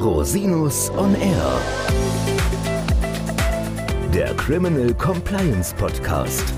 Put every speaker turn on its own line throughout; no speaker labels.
Rosinus on Air. Der Criminal Compliance Podcast.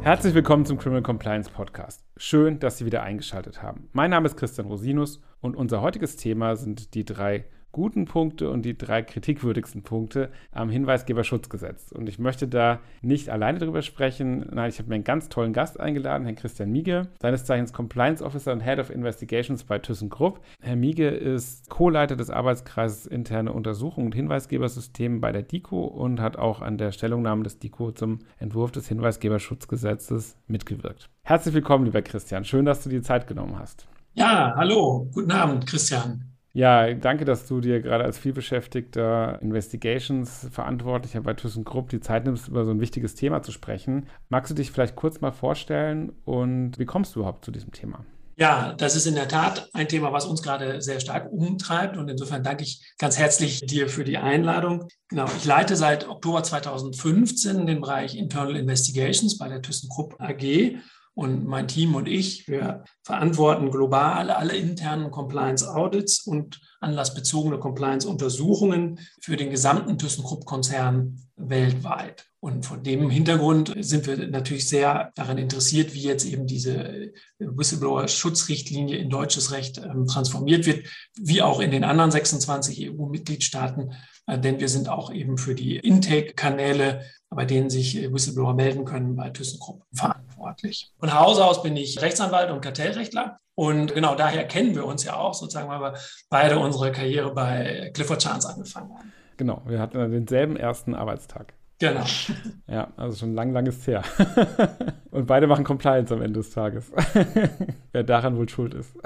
Herzlich willkommen zum Criminal Compliance Podcast. Schön, dass Sie wieder eingeschaltet haben. Mein Name ist Christian Rosinus und unser heutiges Thema sind die drei guten Punkte und die drei kritikwürdigsten Punkte am Hinweisgeberschutzgesetz. Und ich möchte da nicht alleine drüber sprechen. Nein, ich habe mir einen ganz tollen Gast eingeladen, Herrn Christian Miege, seines Zeichens Compliance Officer und Head of Investigations bei ThyssenKrupp. Herr Miege ist Co-Leiter des Arbeitskreises Interne Untersuchung und Hinweisgebersystem bei der DIKO und hat auch an der Stellungnahme des DIKO zum Entwurf des Hinweisgeberschutzgesetzes mitgewirkt. Herzlich willkommen, lieber Christian. Schön, dass du dir Zeit genommen hast.
Ja, hallo. Guten Abend, Christian.
Ja, danke, dass du dir gerade als vielbeschäftigter Investigations-Verantwortlicher bei ThyssenKrupp die Zeit nimmst, über so ein wichtiges Thema zu sprechen. Magst du dich vielleicht kurz mal vorstellen und wie kommst du überhaupt zu diesem Thema?
Ja, das ist in der Tat ein Thema, was uns gerade sehr stark umtreibt. Und insofern danke ich ganz herzlich dir für die Einladung. Genau, ich leite seit Oktober 2015 den Bereich Internal Investigations bei der ThyssenKrupp AG und mein Team und ich, wir verantworten global alle internen Compliance Audits und anlassbezogene Compliance Untersuchungen für den gesamten ThyssenKrupp-Konzern weltweit. Und von dem Hintergrund sind wir natürlich sehr daran interessiert, wie jetzt eben diese Whistleblower-Schutzrichtlinie in deutsches Recht ähm, transformiert wird, wie auch in den anderen 26 EU-Mitgliedstaaten. Äh, denn wir sind auch eben für die Intake-Kanäle, bei denen sich Whistleblower melden können, bei ThyssenKrupp verantwortlich. Von Hause aus bin ich Rechtsanwalt und Kartellrechtler. Und genau daher kennen wir uns ja auch, sozusagen, weil wir beide unsere Karriere bei Clifford Chance angefangen haben.
Genau, wir hatten denselben ersten Arbeitstag.
Genau.
Ja, also schon lang, lang ist her. Und beide machen Compliance am Ende des Tages. Wer daran wohl schuld ist.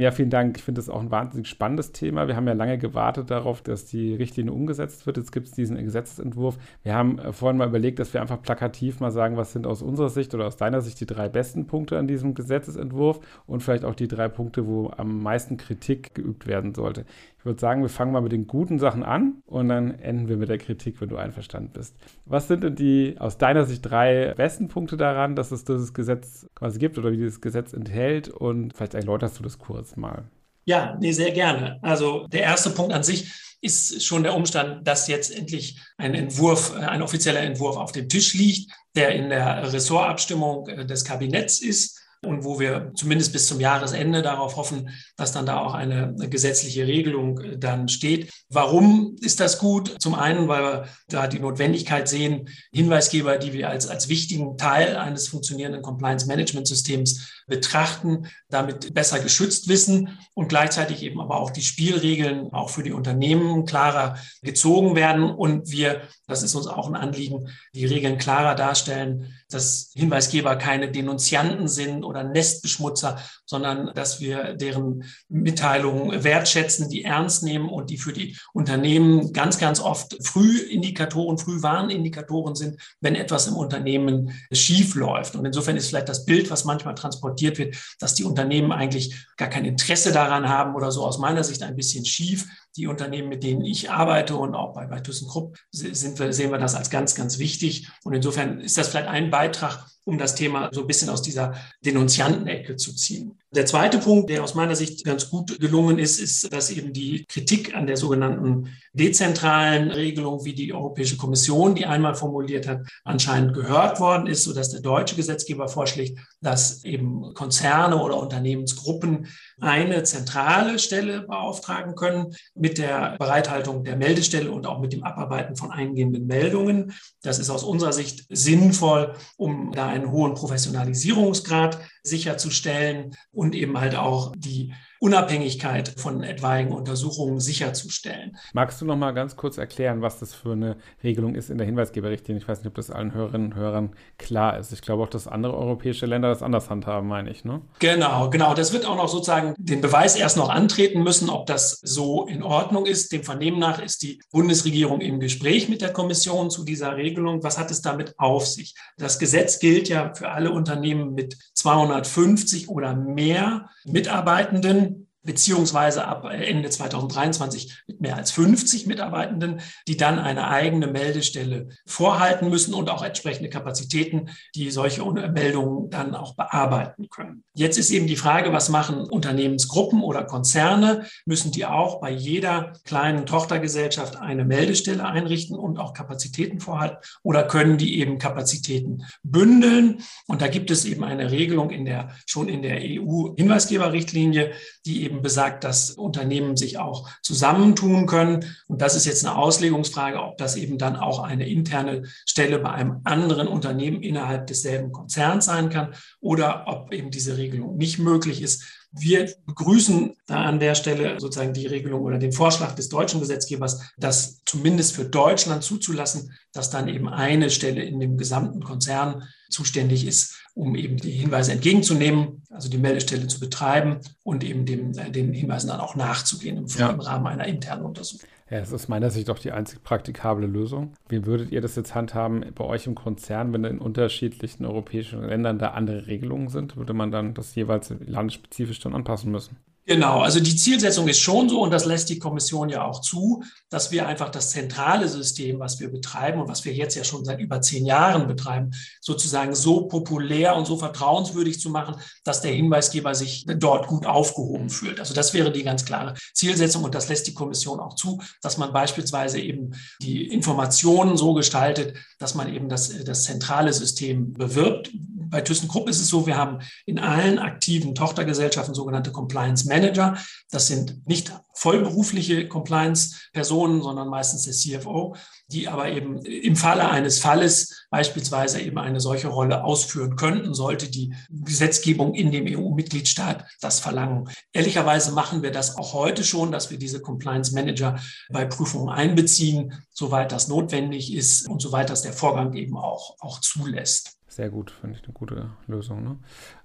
Ja, vielen Dank. Ich finde das auch ein wahnsinnig spannendes Thema. Wir haben ja lange gewartet darauf, dass die Richtlinie umgesetzt wird. Jetzt gibt es diesen Gesetzentwurf. Wir haben äh, vorhin mal überlegt, dass wir einfach plakativ mal sagen, was sind aus unserer Sicht oder aus deiner Sicht die drei besten Punkte an diesem Gesetzesentwurf und vielleicht auch die drei Punkte, wo am meisten Kritik geübt werden sollte. Würde sagen, wir fangen mal mit den guten Sachen an und dann enden wir mit der Kritik, wenn du einverstanden bist. Was sind denn die aus deiner Sicht drei besten Punkte daran, dass es dieses Gesetz quasi gibt oder wie dieses Gesetz enthält? Und vielleicht erläuterst du das kurz kurz mal.
Ja, nee, sehr gerne. Also der erste Punkt an sich ist schon der Umstand, dass jetzt endlich ein Entwurf, äh, ein offizieller Entwurf auf dem Tisch liegt, der in der Ressortabstimmung äh, des Kabinetts ist und wo wir zumindest bis zum Jahresende darauf hoffen, dass dann da auch eine gesetzliche Regelung äh, dann steht. Warum ist das gut? Zum einen, weil wir da die Notwendigkeit sehen, Hinweisgeber, die wir als, als wichtigen Teil eines funktionierenden Compliance-Management-Systems betrachten, damit besser geschützt wissen und gleichzeitig eben aber auch die Spielregeln auch für die Unternehmen klarer gezogen werden und wir, das ist uns auch ein Anliegen, die Regeln klarer darstellen, dass Hinweisgeber keine Denunzianten sind oder Nestbeschmutzer, sondern dass wir deren Mitteilungen wertschätzen, die ernst nehmen und die für die Unternehmen ganz, ganz oft Frühindikatoren, Frühwarnindikatoren sind, wenn etwas im Unternehmen schief läuft. Und insofern ist vielleicht das Bild, was manchmal transportiert wird, dass die Unternehmen eigentlich gar kein Interesse daran haben oder so aus meiner Sicht ein bisschen schief die Unternehmen, mit denen ich arbeite und auch bei, bei ThyssenKrupp sind wir, sehen wir das als ganz, ganz wichtig. Und insofern ist das vielleicht ein Beitrag, um das Thema so ein bisschen aus dieser Denunziantenecke zu ziehen. Der zweite Punkt, der aus meiner Sicht ganz gut gelungen ist, ist, dass eben die Kritik an der sogenannten dezentralen Regelung, wie die Europäische Kommission die einmal formuliert hat, anscheinend gehört worden ist, sodass der deutsche Gesetzgeber vorschlägt, dass eben Konzerne oder Unternehmensgruppen eine zentrale Stelle beauftragen können mit der Bereithaltung der Meldestelle und auch mit dem Abarbeiten von eingehenden Meldungen. Das ist aus unserer Sicht sinnvoll, um da einen hohen Professionalisierungsgrad sicherzustellen und eben halt auch die Unabhängigkeit von etwaigen Untersuchungen sicherzustellen.
Magst du noch mal ganz kurz erklären, was das für eine Regelung ist in der Hinweisgeberrichtlinie? Ich weiß nicht, ob das allen Hörerinnen und Hörern klar ist. Ich glaube auch, dass andere europäische Länder das anders handhaben, meine ich. Ne?
Genau, genau. Das wird auch noch sozusagen den Beweis erst noch antreten müssen, ob das so in Ordnung ist. Dem Vernehmen nach ist die Bundesregierung im Gespräch mit der Kommission zu dieser Regelung. Was hat es damit auf sich? Das Gesetz gilt ja für alle Unternehmen mit 250 oder mehr Mitarbeitenden beziehungsweise ab Ende 2023 mit mehr als 50 Mitarbeitenden, die dann eine eigene Meldestelle vorhalten müssen und auch entsprechende Kapazitäten, die solche Meldungen dann auch bearbeiten können. Jetzt ist eben die Frage, was machen Unternehmensgruppen oder Konzerne? Müssen die auch bei jeder kleinen Tochtergesellschaft eine Meldestelle einrichten und auch Kapazitäten vorhalten oder können die eben Kapazitäten bündeln? Und da gibt es eben eine Regelung in der, schon in der EU-Hinweisgeberrichtlinie, die eben besagt, dass Unternehmen sich auch zusammentun können. Und das ist jetzt eine Auslegungsfrage, ob das eben dann auch eine interne Stelle bei einem anderen Unternehmen innerhalb desselben Konzerns sein kann oder ob eben diese Regelung nicht möglich ist. Wir begrüßen da an der Stelle sozusagen die Regelung oder den Vorschlag des deutschen Gesetzgebers, das zumindest für Deutschland zuzulassen, dass dann eben eine Stelle in dem gesamten Konzern zuständig ist, um eben die Hinweise entgegenzunehmen, also die Meldestelle zu betreiben und eben dem, äh, den Hinweisen dann auch nachzugehen im, ja. im Rahmen einer internen Untersuchung.
Ja, es ist aus meiner Sicht auch die einzig praktikable Lösung. Wie würdet ihr das jetzt handhaben bei euch im Konzern, wenn in unterschiedlichen europäischen Ländern da andere Regelungen sind? Würde man dann das jeweils landesspezifisch dann anpassen müssen?
Genau, also die Zielsetzung ist schon so und das lässt die Kommission ja auch zu, dass wir einfach das zentrale System, was wir betreiben und was wir jetzt ja schon seit über zehn Jahren betreiben, sozusagen so populär und so vertrauenswürdig zu machen, dass der Hinweisgeber sich dort gut aufgehoben fühlt. Also das wäre die ganz klare Zielsetzung und das lässt die Kommission auch zu, dass man beispielsweise eben die Informationen so gestaltet, dass man eben das, das zentrale System bewirbt. Bei ThyssenKrupp ist es so, wir haben in allen aktiven Tochtergesellschaften sogenannte Compliance Manager. Das sind nicht vollberufliche Compliance-Personen, sondern meistens der CFO, die aber eben im Falle eines Falles beispielsweise eben eine solche Rolle ausführen könnten, sollte die Gesetzgebung in dem EU-Mitgliedstaat das verlangen. Ehrlicherweise machen wir das auch heute schon, dass wir diese Compliance Manager bei Prüfungen einbeziehen, soweit das notwendig ist und soweit das der Vorgang eben auch, auch zulässt.
Sehr gut, finde ich eine gute Lösung. Ne?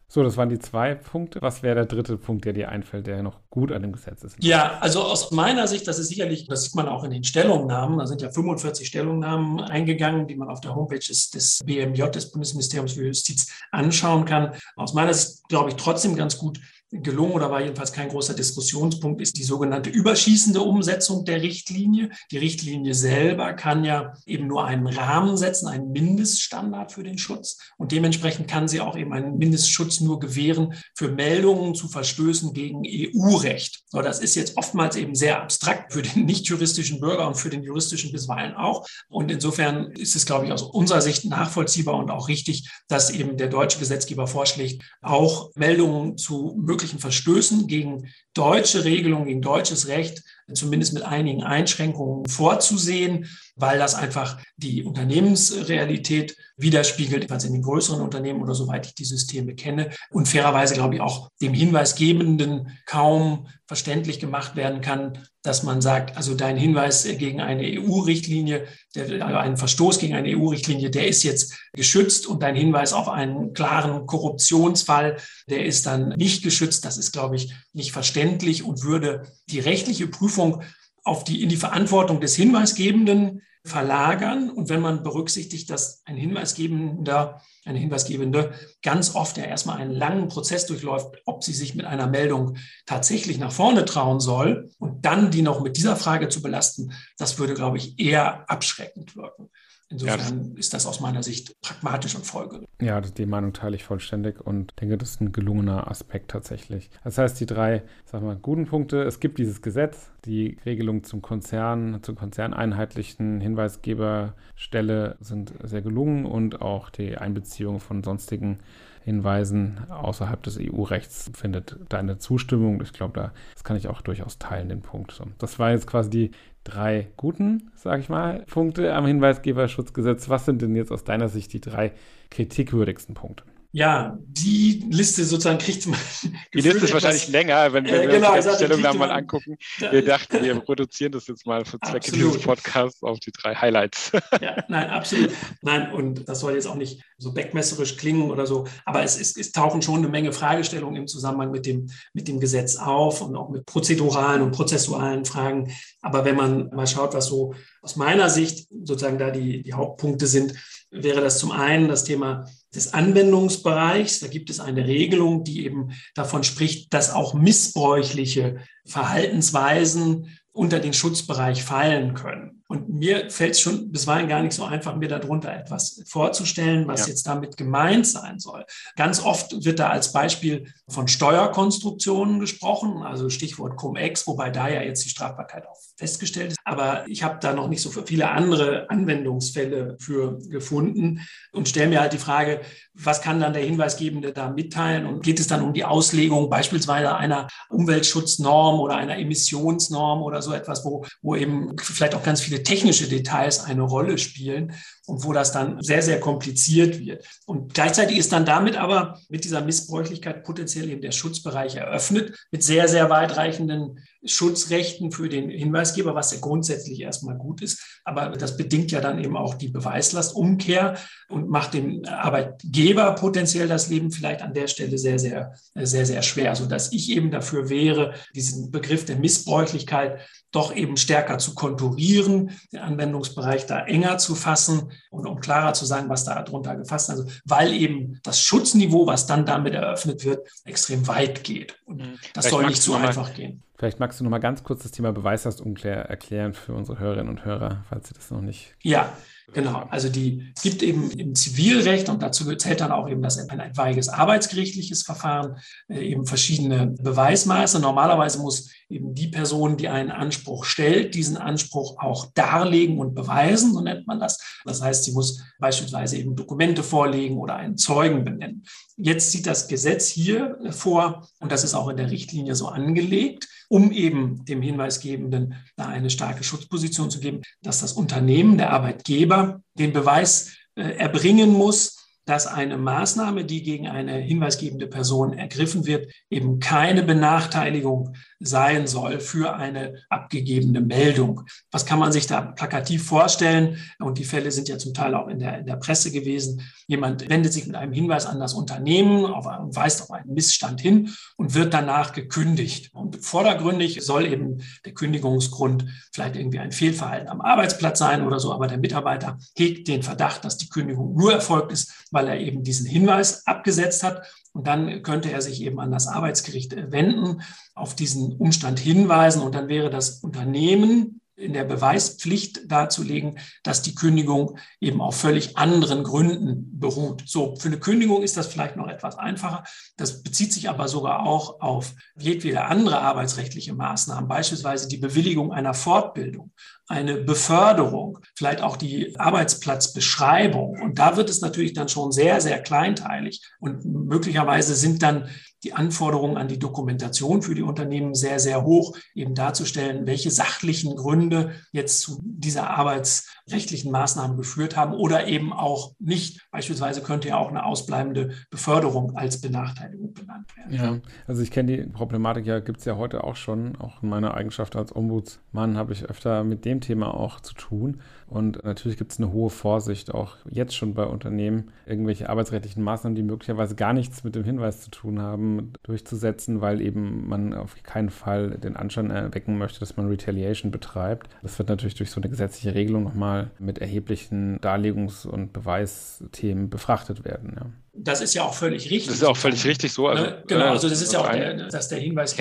So, das waren die zwei Punkte. Was wäre der dritte Punkt, der dir einfällt, der noch gut an dem Gesetz ist?
Ja, also aus meiner Sicht, das ist sicherlich, das sieht man auch in den Stellungnahmen, da sind ja 45 Stellungnahmen eingegangen, die man auf der Homepage des, des BMJ, des Bundesministeriums für Justiz, anschauen kann. Aus meiner Sicht, glaube ich, trotzdem ganz gut gelungen oder war jedenfalls kein großer Diskussionspunkt, ist die sogenannte überschießende Umsetzung der Richtlinie. Die Richtlinie selber kann ja eben nur einen Rahmen setzen, einen Mindeststandard für den Schutz. Und dementsprechend kann sie auch eben einen Mindestschutz nur gewähren für Meldungen zu Verstößen gegen EU-Recht. Das ist jetzt oftmals eben sehr abstrakt für den nicht juristischen Bürger und für den juristischen bisweilen auch. Und insofern ist es, glaube ich, aus unserer Sicht nachvollziehbar und auch richtig, dass eben der deutsche Gesetzgeber vorschlägt, auch Meldungen zu möglichen möglichen Verstößen gegen deutsche Regelungen, gegen deutsches Recht, zumindest mit einigen Einschränkungen vorzusehen, weil das einfach die Unternehmensrealität widerspiegelt, jedenfalls in den größeren Unternehmen oder soweit ich die Systeme kenne. Und fairerweise, glaube ich, auch dem Hinweisgebenden kaum verständlich gemacht werden kann, dass man sagt, also dein Hinweis gegen eine EU-Richtlinie, also einen Verstoß gegen eine EU-Richtlinie, der ist jetzt geschützt und dein Hinweis auf einen klaren Korruptionsfall, der ist dann nicht geschützt. Das ist, glaube ich, nicht verständlich und würde die rechtliche Prüfung auf die, in die Verantwortung des Hinweisgebenden verlagern. Und wenn man berücksichtigt, dass ein Hinweisgebender, eine Hinweisgebende ganz oft ja erstmal einen langen Prozess durchläuft, ob sie sich mit einer Meldung tatsächlich nach vorne trauen soll und dann die noch mit dieser Frage zu belasten, das würde, glaube ich, eher abschreckend wirken. Insofern ja, ist das aus meiner Sicht pragmatisch und folgerichtig.
Ja, die Meinung teile ich vollständig und denke, das ist ein gelungener Aspekt tatsächlich. Das heißt, die drei, sag mal, guten Punkte. Es gibt dieses Gesetz, die Regelung zum Konzern, zur konzerneinheitlichen Hinweisgeberstelle sind sehr gelungen und auch die Einbeziehung von sonstigen Hinweisen außerhalb des EU-Rechts findet deine Zustimmung. Ich glaube, da, das kann ich auch durchaus teilen, den Punkt. So, das war jetzt quasi die drei guten, sage ich mal, Punkte am Hinweisgeberschutzgesetz. Was sind denn jetzt aus deiner Sicht die drei kritikwürdigsten Punkte?
Ja, die Liste sozusagen kriegt man.
Die Liste ist wahrscheinlich länger, wenn wir äh, genau, uns die Stellungnahmen mal angucken. Wir dachten, wir produzieren das jetzt mal für Zwecke dieses Podcasts auf die drei Highlights.
Ja, nein, absolut. Nein, und das soll jetzt auch nicht so backmesserisch klingen oder so, aber es, es, es tauchen schon eine Menge Fragestellungen im Zusammenhang mit dem, mit dem Gesetz auf und auch mit prozeduralen und prozessualen Fragen. Aber wenn man mal schaut, was so aus meiner Sicht sozusagen da die, die Hauptpunkte sind, wäre das zum einen das Thema des Anwendungsbereichs. Da gibt es eine Regelung, die eben davon spricht, dass auch missbräuchliche Verhaltensweisen unter den Schutzbereich fallen können. Und mir fällt es schon bisweilen gar nicht so einfach, mir darunter etwas vorzustellen, was ja. jetzt damit gemeint sein soll. Ganz oft wird da als Beispiel von Steuerkonstruktionen gesprochen, also Stichwort Cum-Ex, wobei da ja jetzt die Strafbarkeit auch festgestellt ist. Aber ich habe da noch nicht so viele andere Anwendungsfälle für gefunden und stelle mir halt die Frage, was kann dann der Hinweisgebende da mitteilen? Und geht es dann um die Auslegung beispielsweise einer Umweltschutznorm oder einer Emissionsnorm oder so etwas, wo, wo eben vielleicht auch ganz viele technische Details eine Rolle spielen und wo das dann sehr, sehr kompliziert wird. Und gleichzeitig ist dann damit aber mit dieser Missbräuchlichkeit potenziell eben der Schutzbereich eröffnet, mit sehr, sehr weitreichenden Schutzrechten für den Hinweisgeber, was ja grundsätzlich erstmal gut ist. Aber das bedingt ja dann eben auch die Beweislastumkehr und macht dem Arbeitgeber potenziell das Leben vielleicht an der Stelle sehr, sehr, sehr, sehr schwer, sodass ich eben dafür wäre, diesen Begriff der Missbräuchlichkeit doch eben stärker zu konturieren, den Anwendungsbereich da enger zu fassen und um klarer zu sagen, was da drunter gefasst ist. Also, weil eben das Schutzniveau, was dann damit eröffnet wird, extrem weit geht. Und mhm. das Vielleicht soll nicht so einfach gehen.
Vielleicht magst du noch mal ganz kurz das Thema Beweislastumkehr erklären für unsere Hörerinnen und Hörer, falls sie das noch nicht.
Ja, Genau, also die gibt eben im Zivilrecht und dazu zählt dann auch eben das ein etwaiges arbeitsgerichtliches Verfahren, äh, eben verschiedene Beweismaße. Normalerweise muss eben die Person, die einen Anspruch stellt, diesen Anspruch auch darlegen und beweisen, so nennt man das. Das heißt, sie muss beispielsweise eben Dokumente vorlegen oder einen Zeugen benennen. Jetzt sieht das Gesetz hier vor, und das ist auch in der Richtlinie so angelegt, um eben dem Hinweisgebenden da eine starke Schutzposition zu geben, dass das Unternehmen, der Arbeitgeber, den Beweis äh, erbringen muss, dass eine Maßnahme, die gegen eine hinweisgebende Person ergriffen wird, eben keine Benachteiligung sein soll für eine abgegebene Meldung. Was kann man sich da plakativ vorstellen? Und die Fälle sind ja zum Teil auch in der, in der Presse gewesen. Jemand wendet sich mit einem Hinweis an das Unternehmen auf, weist auf einen Missstand hin und wird danach gekündigt. Und vordergründig soll eben der Kündigungsgrund vielleicht irgendwie ein Fehlverhalten am Arbeitsplatz sein oder so, aber der Mitarbeiter hegt den Verdacht, dass die Kündigung nur erfolgt ist, weil er eben diesen Hinweis abgesetzt hat. Und dann könnte er sich eben an das Arbeitsgericht wenden, auf diesen Umstand hinweisen und dann wäre das Unternehmen in der Beweispflicht darzulegen, dass die Kündigung eben auf völlig anderen Gründen beruht. So, für eine Kündigung ist das vielleicht noch etwas einfacher. Das bezieht sich aber sogar auch auf jedwede andere arbeitsrechtliche Maßnahmen, beispielsweise die Bewilligung einer Fortbildung, eine Beförderung, vielleicht auch die Arbeitsplatzbeschreibung. Und da wird es natürlich dann schon sehr, sehr kleinteilig. Und möglicherweise sind dann die Anforderungen an die Dokumentation für die Unternehmen sehr, sehr hoch, eben darzustellen, welche sachlichen Gründe jetzt zu dieser arbeitsrechtlichen Maßnahmen geführt haben oder eben auch nicht. Beispielsweise könnte ja auch eine ausbleibende Beförderung als Benachteiligung benannt werden.
Ja, also ich kenne die Problematik ja, gibt es ja heute auch schon. Auch in meiner Eigenschaft als Ombudsmann habe ich öfter mit dem Thema auch zu tun. Und natürlich gibt es eine hohe Vorsicht, auch jetzt schon bei Unternehmen, irgendwelche arbeitsrechtlichen Maßnahmen, die möglicherweise gar nichts mit dem Hinweis zu tun haben, durchzusetzen, weil eben man auf keinen Fall den Anschein erwecken möchte, dass man Retaliation betreibt. Das wird natürlich durch so eine gesetzliche Regelung nochmal mit erheblichen Darlegungs- und Beweisthemen befrachtet werden. Ja.
Das ist ja auch völlig richtig.
Das ist auch völlig richtig so.
Also, ne? Genau, also das ist ja auch, der, dass der Hinweis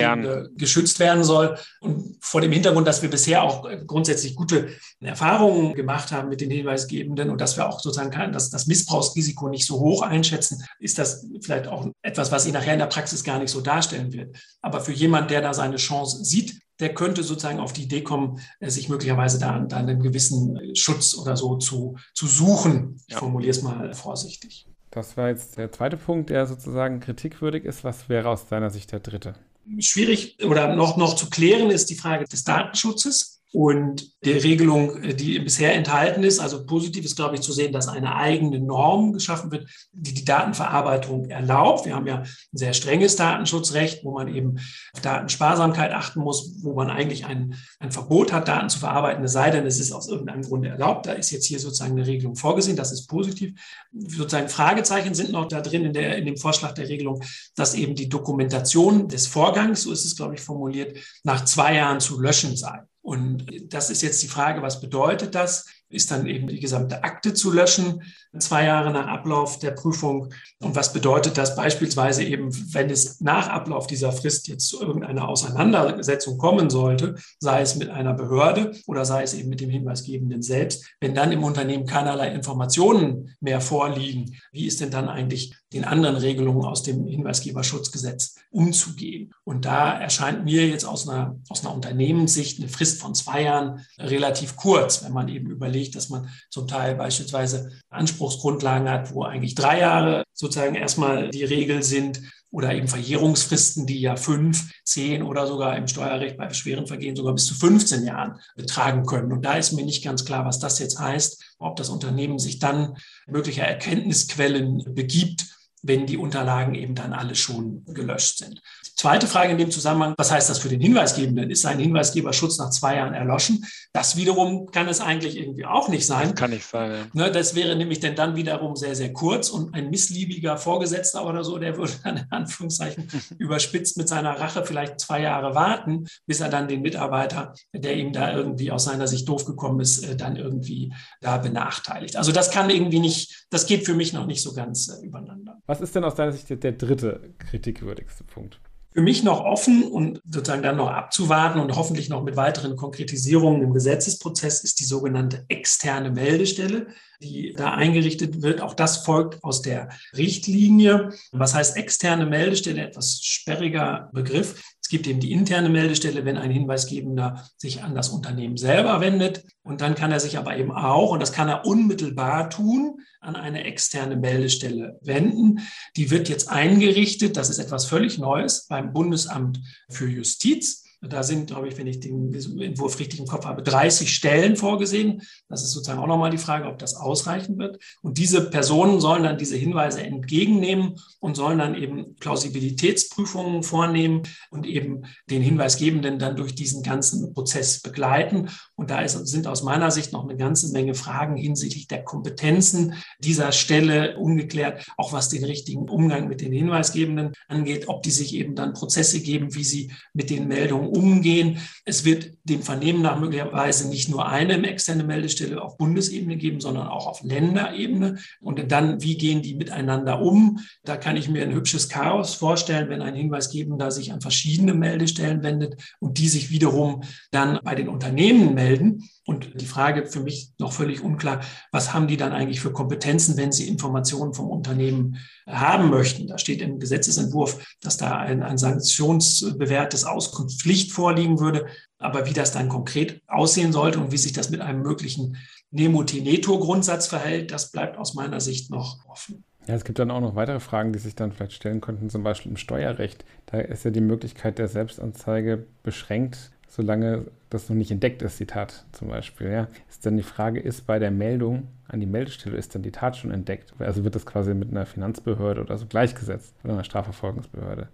geschützt werden soll. Und vor dem Hintergrund, dass wir bisher auch grundsätzlich gute Erfahrungen gemacht haben mit den Hinweisgebenden und dass wir auch sozusagen das, das Missbrauchsrisiko nicht so hoch einschätzen, ist das vielleicht auch etwas, was sich nachher in der Praxis gar nicht so darstellen wird. Aber für jemand, der da seine Chance sieht, der könnte sozusagen auf die Idee kommen, äh, sich möglicherweise da, da einen gewissen Schutz oder so zu, zu suchen. Ich ja. formuliere es mal vorsichtig.
Das war jetzt der zweite Punkt, der sozusagen kritikwürdig ist. Was wäre aus deiner Sicht der dritte?
Schwierig oder noch, noch zu klären ist die Frage des Datenschutzes und der Regelung, die bisher enthalten ist. Also positiv ist, glaube ich, zu sehen, dass eine eigene Norm geschaffen wird, die die Datenverarbeitung erlaubt. Wir haben ja ein sehr strenges Datenschutzrecht, wo man eben auf Datensparsamkeit achten muss, wo man eigentlich ein, ein Verbot hat, Daten zu verarbeiten, es sei denn, es ist aus irgendeinem Grunde erlaubt. Da ist jetzt hier sozusagen eine Regelung vorgesehen. Das ist positiv. Sozusagen Fragezeichen sind noch da drin in, der, in dem Vorschlag der Regelung, dass eben die Dokumentation des Vorgangs, so ist es, glaube ich, formuliert, nach zwei Jahren zu löschen sei. Und das ist jetzt die Frage, was bedeutet das? ist dann eben die gesamte Akte zu löschen, zwei Jahre nach Ablauf der Prüfung. Und was bedeutet das beispielsweise eben, wenn es nach Ablauf dieser Frist jetzt zu irgendeiner Auseinandersetzung kommen sollte, sei es mit einer Behörde oder sei es eben mit dem Hinweisgebenden selbst, wenn dann im Unternehmen keinerlei Informationen mehr vorliegen, wie ist denn dann eigentlich den anderen Regelungen aus dem Hinweisgeberschutzgesetz umzugehen? Und da erscheint mir jetzt aus einer, aus einer Unternehmenssicht eine Frist von zwei Jahren relativ kurz, wenn man eben überlegt, dass man zum Teil beispielsweise Anspruchsgrundlagen hat, wo eigentlich drei Jahre sozusagen erstmal die Regel sind oder eben Verjährungsfristen, die ja fünf, zehn oder sogar im Steuerrecht bei schweren Vergehen sogar bis zu 15 Jahren betragen können. Und da ist mir nicht ganz klar, was das jetzt heißt, ob das Unternehmen sich dann möglicher Erkenntnisquellen begibt, wenn die Unterlagen eben dann alle schon gelöscht sind. Zweite Frage in dem Zusammenhang, was heißt das für den Hinweisgebenden? Ist sein Hinweisgeberschutz nach zwei Jahren erloschen? Das wiederum kann es eigentlich irgendwie auch nicht sein. Das
kann nicht sein. Ja.
Ne, das wäre nämlich denn dann wiederum sehr, sehr kurz und ein missliebiger Vorgesetzter oder so, der würde dann in Anführungszeichen überspitzt mit seiner Rache vielleicht zwei Jahre warten, bis er dann den Mitarbeiter, der ihm da irgendwie aus seiner Sicht doof gekommen ist, äh, dann irgendwie da benachteiligt. Also das kann irgendwie nicht, das geht für mich noch nicht so ganz äh, übereinander.
Was ist denn aus deiner Sicht der dritte kritikwürdigste Punkt?
für mich noch offen und sozusagen dann noch abzuwarten und hoffentlich noch mit weiteren Konkretisierungen im Gesetzesprozess ist die sogenannte externe Meldestelle, die da eingerichtet wird. Auch das folgt aus der Richtlinie. Was heißt externe Meldestelle? Etwas sperriger Begriff. Es gibt eben die interne Meldestelle, wenn ein Hinweisgebender sich an das Unternehmen selber wendet. Und dann kann er sich aber eben auch, und das kann er unmittelbar tun, an eine externe Meldestelle wenden. Die wird jetzt eingerichtet. Das ist etwas völlig Neues beim Bundesamt für Justiz. Da sind, glaube ich, wenn ich den Entwurf richtig im Kopf habe, 30 Stellen vorgesehen. Das ist sozusagen auch nochmal die Frage, ob das ausreichen wird. Und diese Personen sollen dann diese Hinweise entgegennehmen und sollen dann eben Plausibilitätsprüfungen vornehmen und eben den Hinweisgebenden dann durch diesen ganzen Prozess begleiten. Und da ist, sind aus meiner Sicht noch eine ganze Menge Fragen hinsichtlich der Kompetenzen dieser Stelle ungeklärt, auch was den richtigen Umgang mit den Hinweisgebenden angeht, ob die sich eben dann Prozesse geben, wie sie mit den Meldungen umgehen. Es wird dem Vernehmen nach möglicherweise nicht nur eine externe Meldestelle auf Bundesebene geben, sondern auch auf Länderebene. Und dann, wie gehen die miteinander um? Da kann ich mir ein hübsches Chaos vorstellen, wenn ein Hinweisgebender sich an verschiedene Meldestellen wendet und die sich wiederum dann bei den Unternehmen melden. Und die Frage für mich noch völlig unklar, was haben die dann eigentlich für Kompetenzen, wenn sie Informationen vom Unternehmen haben möchten? Da steht im Gesetzesentwurf, dass da ein, ein sanktionsbewährtes Auskunftspflicht vorliegen würde. Aber wie das dann konkret aussehen sollte und wie sich das mit einem möglichen Nemo-Teneto-Grundsatz verhält, das bleibt aus meiner Sicht noch offen.
Ja, es gibt dann auch noch weitere Fragen, die sich dann vielleicht stellen könnten, zum Beispiel im Steuerrecht. Da ist ja die Möglichkeit der Selbstanzeige beschränkt solange das noch nicht entdeckt ist, die Tat zum Beispiel. Ja. Ist dann die Frage, ist bei der Meldung an die Meldestelle, ist dann die Tat schon entdeckt? Also wird das quasi mit einer Finanzbehörde oder so gleichgesetzt oder einer Strafverfolgungsbehörde?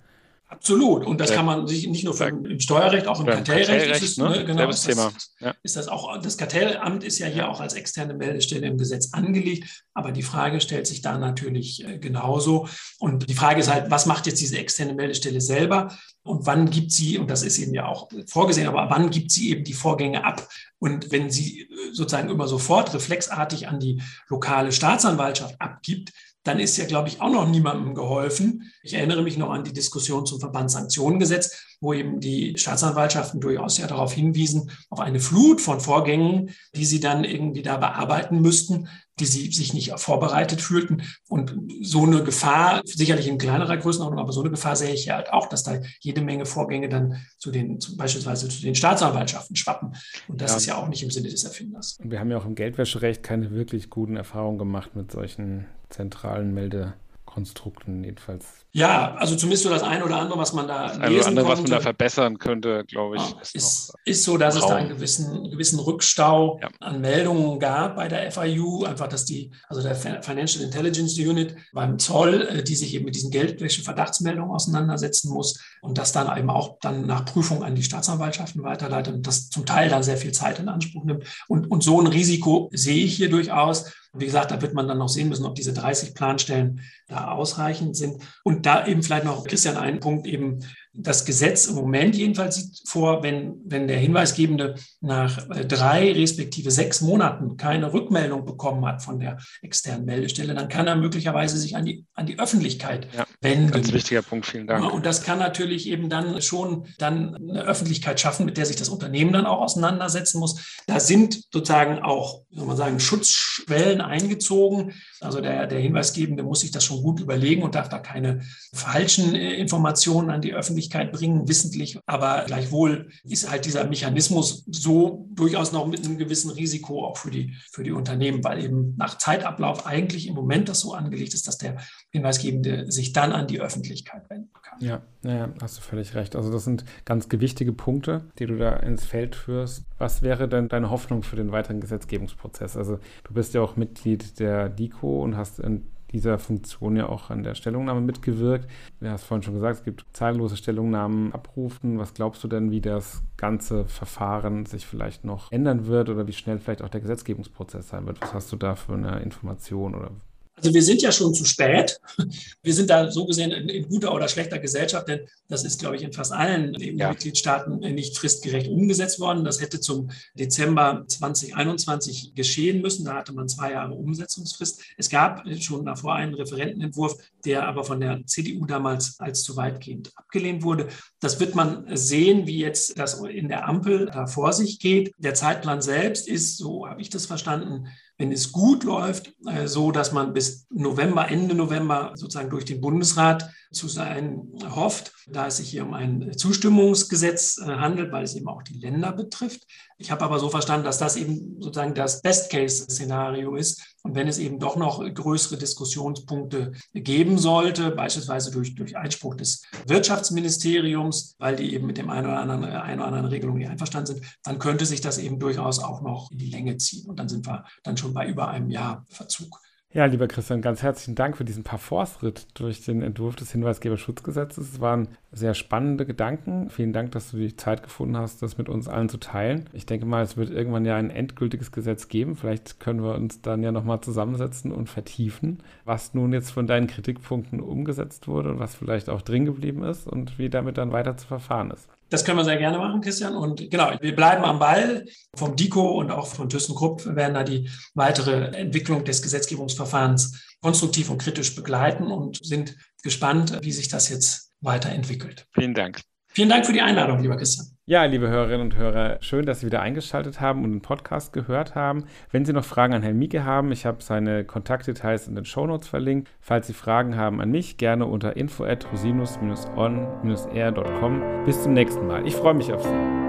Absolut. Und das ja. kann man sich nicht nur für, im Steuerrecht, auch im Kartellrecht,
Kartellrecht ist,
ne?
ne? genau, ist
das,
Thema.
Ja. ist das auch, das Kartellamt ist ja hier auch als externe Meldestelle im Gesetz angelegt, aber die Frage stellt sich da natürlich äh, genauso. Und die Frage ist halt, was macht jetzt diese externe Meldestelle selber und wann gibt sie, und das ist eben ja auch vorgesehen, aber wann gibt sie eben die Vorgänge ab? Und wenn sie äh, sozusagen immer sofort reflexartig an die lokale Staatsanwaltschaft abgibt, dann ist ja, glaube ich, auch noch niemandem geholfen. Ich erinnere mich noch an die Diskussion zum Verbandssanktionengesetz, wo eben die Staatsanwaltschaften durchaus ja darauf hinwiesen, auf eine Flut von Vorgängen, die sie dann irgendwie da bearbeiten müssten, die sie sich nicht vorbereitet fühlten. Und so eine Gefahr, sicherlich in kleinerer Größenordnung, aber so eine Gefahr sehe ich ja halt auch, dass da jede Menge Vorgänge dann zu den, beispielsweise zu den Staatsanwaltschaften schwappen. Und das ja. ist ja auch nicht im Sinne des Erfinders.
Und wir haben ja auch im Geldwäscherecht keine wirklich guten Erfahrungen gemacht mit solchen zentralen Meldekonstrukten, jedenfalls
ja, also zumindest so das eine oder andere, was man da
das lesen andere, konnte, was man da verbessern könnte, glaube ich. Ja,
ist, ist, ist, so, dass Raum. es da einen gewissen, gewissen Rückstau ja. an Meldungen gab bei der FIU. Einfach, dass die, also der Financial Intelligence Unit beim Zoll, äh, die sich eben mit diesen Geldwäsche-Verdachtsmeldungen auseinandersetzen muss und das dann eben auch dann nach Prüfung an die Staatsanwaltschaften weiterleitet und das zum Teil dann sehr viel Zeit in Anspruch nimmt. Und, und so ein Risiko sehe ich hier durchaus. Wie gesagt, da wird man dann noch sehen müssen, ob diese 30 Planstellen da ausreichend sind. Und da eben vielleicht noch, Christian, einen Punkt eben das Gesetz im Moment jedenfalls sieht vor, wenn, wenn der Hinweisgebende nach äh, drei respektive sechs Monaten keine Rückmeldung bekommen hat von der externen Meldestelle, dann kann er möglicherweise sich an die, an die Öffentlichkeit ja, wenden.
Ganz wichtiger Punkt, vielen Dank.
Und das kann natürlich eben dann schon dann eine Öffentlichkeit schaffen, mit der sich das Unternehmen dann auch auseinandersetzen muss. Da sind sozusagen auch, soll man sagen, Schutzschwellen eingezogen. Also der, der Hinweisgebende muss sich das schon gut überlegen und darf da keine falschen äh, Informationen an die Öffentlichkeit bringen, wissentlich. Aber gleichwohl ist halt dieser Mechanismus so durchaus noch mit einem gewissen Risiko auch für die, für die Unternehmen, weil eben nach Zeitablauf eigentlich im Moment das so angelegt ist, dass der Hinweisgebende sich dann an die Öffentlichkeit wenden kann.
Ja, ja, hast du völlig recht. Also das sind ganz gewichtige Punkte, die du da ins Feld führst. Was wäre denn deine Hoffnung für den weiteren Gesetzgebungsprozess? Also du bist ja auch Mitglied der DICO und hast in dieser Funktion ja auch an der Stellungnahme mitgewirkt. Du hast vorhin schon gesagt, es gibt zahllose Stellungnahmen abrufen. Was glaubst du denn, wie das ganze Verfahren sich vielleicht noch ändern wird oder wie schnell vielleicht auch der Gesetzgebungsprozess sein wird? Was hast du da für eine Information oder
also wir sind ja schon zu spät. Wir sind da so gesehen in, in guter oder schlechter Gesellschaft, denn das ist, glaube ich, in fast allen ja. Mitgliedstaaten nicht fristgerecht umgesetzt worden. Das hätte zum Dezember 2021 geschehen müssen. Da hatte man zwei Jahre Umsetzungsfrist. Es gab schon davor einen Referentenentwurf, der aber von der CDU damals als zu weitgehend abgelehnt wurde. Das wird man sehen, wie jetzt das in der Ampel da vor sich geht. Der Zeitplan selbst ist, so habe ich das verstanden, wenn es gut läuft, äh, so dass man bis November, Ende November sozusagen durch den Bundesrat zu sein hofft, da es sich hier um ein Zustimmungsgesetz äh, handelt, weil es eben auch die Länder betrifft. Ich habe aber so verstanden, dass das eben sozusagen das Best-Case-Szenario ist. Und wenn es eben doch noch größere Diskussionspunkte geben sollte, beispielsweise durch, durch Einspruch des Wirtschaftsministeriums, weil die eben mit dem einen oder anderen, eine oder anderen Regelung nicht einverstanden sind, dann könnte sich das eben durchaus auch noch in die Länge ziehen. Und dann sind wir dann schon bei über einem Jahr Verzug.
Ja, lieber Christian, ganz herzlichen Dank für diesen Parforce-Ritt durch den Entwurf des Hinweisgeberschutzgesetzes. Es waren sehr spannende Gedanken. Vielen Dank, dass du die Zeit gefunden hast, das mit uns allen zu teilen. Ich denke mal, es wird irgendwann ja ein endgültiges Gesetz geben. Vielleicht können wir uns dann ja nochmal zusammensetzen und vertiefen, was nun jetzt von deinen Kritikpunkten umgesetzt wurde und was vielleicht auch drin geblieben ist und wie damit dann weiter zu verfahren ist.
Das können wir sehr gerne machen, Christian. Und genau, wir bleiben am Ball. Vom DICO und auch von ThyssenKrupp werden da die weitere Entwicklung des Gesetzgebungsverfahrens konstruktiv und kritisch begleiten und sind gespannt, wie sich das jetzt weiterentwickelt.
Vielen Dank.
Vielen Dank für die Einladung, lieber Christian.
Ja, liebe Hörerinnen und Hörer, schön, dass Sie wieder eingeschaltet haben und den Podcast gehört haben. Wenn Sie noch Fragen an Herrn Mieke haben, ich habe seine Kontaktdetails in den Shownotes verlinkt. Falls Sie Fragen haben an mich, gerne unter info at rosinus-on-r.com. Bis zum nächsten Mal. Ich freue mich auf Sie.